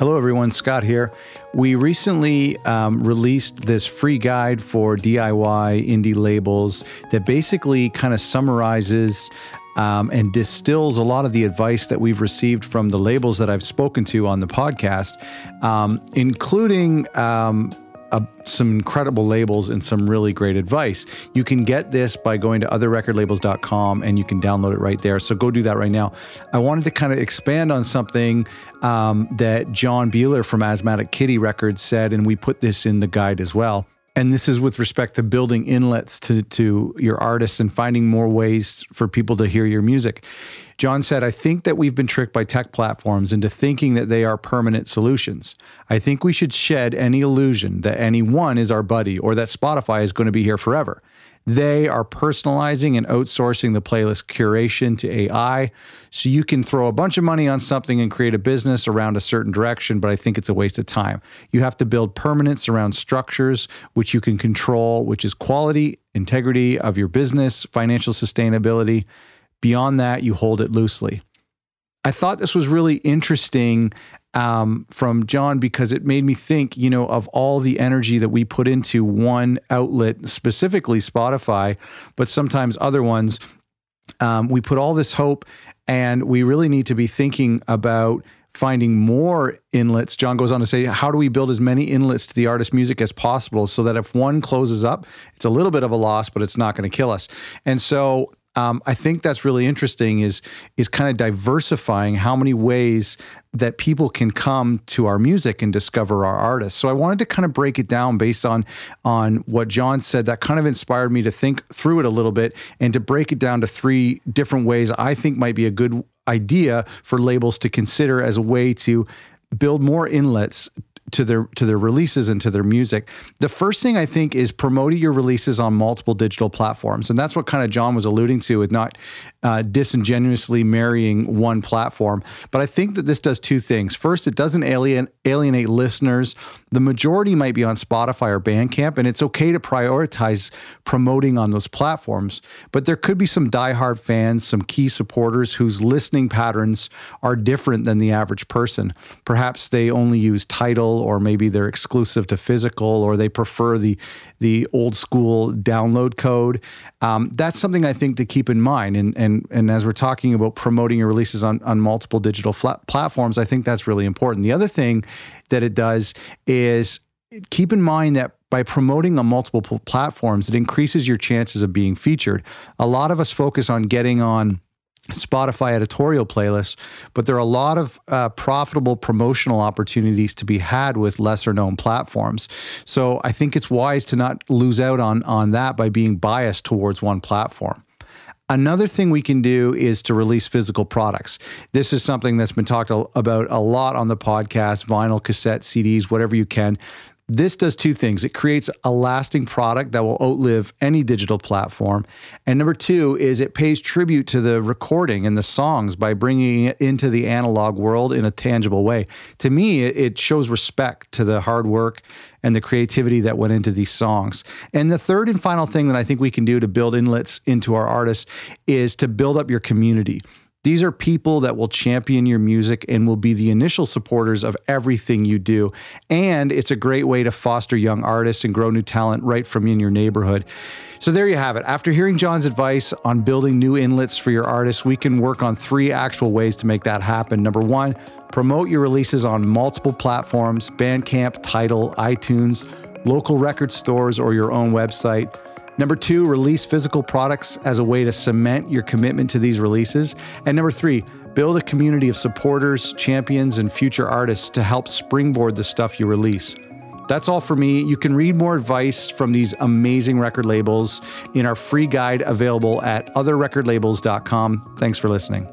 Hello, everyone. Scott here. We recently um, released this free guide for DIY indie labels that basically kind of summarizes um, and distills a lot of the advice that we've received from the labels that I've spoken to on the podcast, um, including um, uh, some incredible labels and some really great advice. You can get this by going to otherrecordlabels.com and you can download it right there. So go do that right now. I wanted to kind of expand on something um, that John Beeler from Asthmatic Kitty Records said, and we put this in the guide as well. And this is with respect to building inlets to, to your artists and finding more ways for people to hear your music. John said, I think that we've been tricked by tech platforms into thinking that they are permanent solutions. I think we should shed any illusion that any one is our buddy or that Spotify is going to be here forever. They are personalizing and outsourcing the playlist curation to AI. So you can throw a bunch of money on something and create a business around a certain direction, but I think it's a waste of time. You have to build permanence around structures which you can control, which is quality, integrity of your business, financial sustainability. Beyond that, you hold it loosely. I thought this was really interesting um, from John because it made me think, you know, of all the energy that we put into one outlet, specifically Spotify, but sometimes other ones. Um, we put all this hope, and we really need to be thinking about finding more inlets. John goes on to say, How do we build as many inlets to the artist's music as possible so that if one closes up, it's a little bit of a loss, but it's not going to kill us? And so um, I think that's really interesting is is kind of diversifying how many ways that people can come to our music and discover our artists. So I wanted to kind of break it down based on on what John said. That kind of inspired me to think through it a little bit and to break it down to three different ways I think might be a good idea for labels to consider as a way to build more inlets to their to their releases and to their music. The first thing I think is promoting your releases on multiple digital platforms, and that's what kind of John was alluding to with not uh, disingenuously marrying one platform. But I think that this does two things. First, it doesn't alien, alienate listeners. The majority might be on Spotify or Bandcamp, and it's okay to prioritize promoting on those platforms. But there could be some diehard fans, some key supporters whose listening patterns are different than the average person. Perhaps they only use Tidal or maybe they're exclusive to physical, or they prefer the the old school download code. Um, that's something I think to keep in mind. And and and as we're talking about promoting your releases on on multiple digital platforms, I think that's really important. The other thing that it does is keep in mind that by promoting on multiple platforms, it increases your chances of being featured. A lot of us focus on getting on Spotify editorial playlists, but there are a lot of uh, profitable promotional opportunities to be had with lesser known platforms. So I think it's wise to not lose out on, on that by being biased towards one platform. Another thing we can do is to release physical products. This is something that's been talked about a lot on the podcast vinyl, cassette, CDs, whatever you can. This does two things. It creates a lasting product that will outlive any digital platform. And number two is it pays tribute to the recording and the songs by bringing it into the analog world in a tangible way. To me, it shows respect to the hard work and the creativity that went into these songs. And the third and final thing that I think we can do to build inlets into our artists is to build up your community. These are people that will champion your music and will be the initial supporters of everything you do. And it's a great way to foster young artists and grow new talent right from in your neighborhood. So there you have it. After hearing John's advice on building new inlets for your artists, we can work on three actual ways to make that happen. Number one, promote your releases on multiple platforms Bandcamp, Tidal, iTunes, local record stores, or your own website. Number two, release physical products as a way to cement your commitment to these releases. And number three, build a community of supporters, champions, and future artists to help springboard the stuff you release. That's all for me. You can read more advice from these amazing record labels in our free guide available at otherrecordlabels.com. Thanks for listening.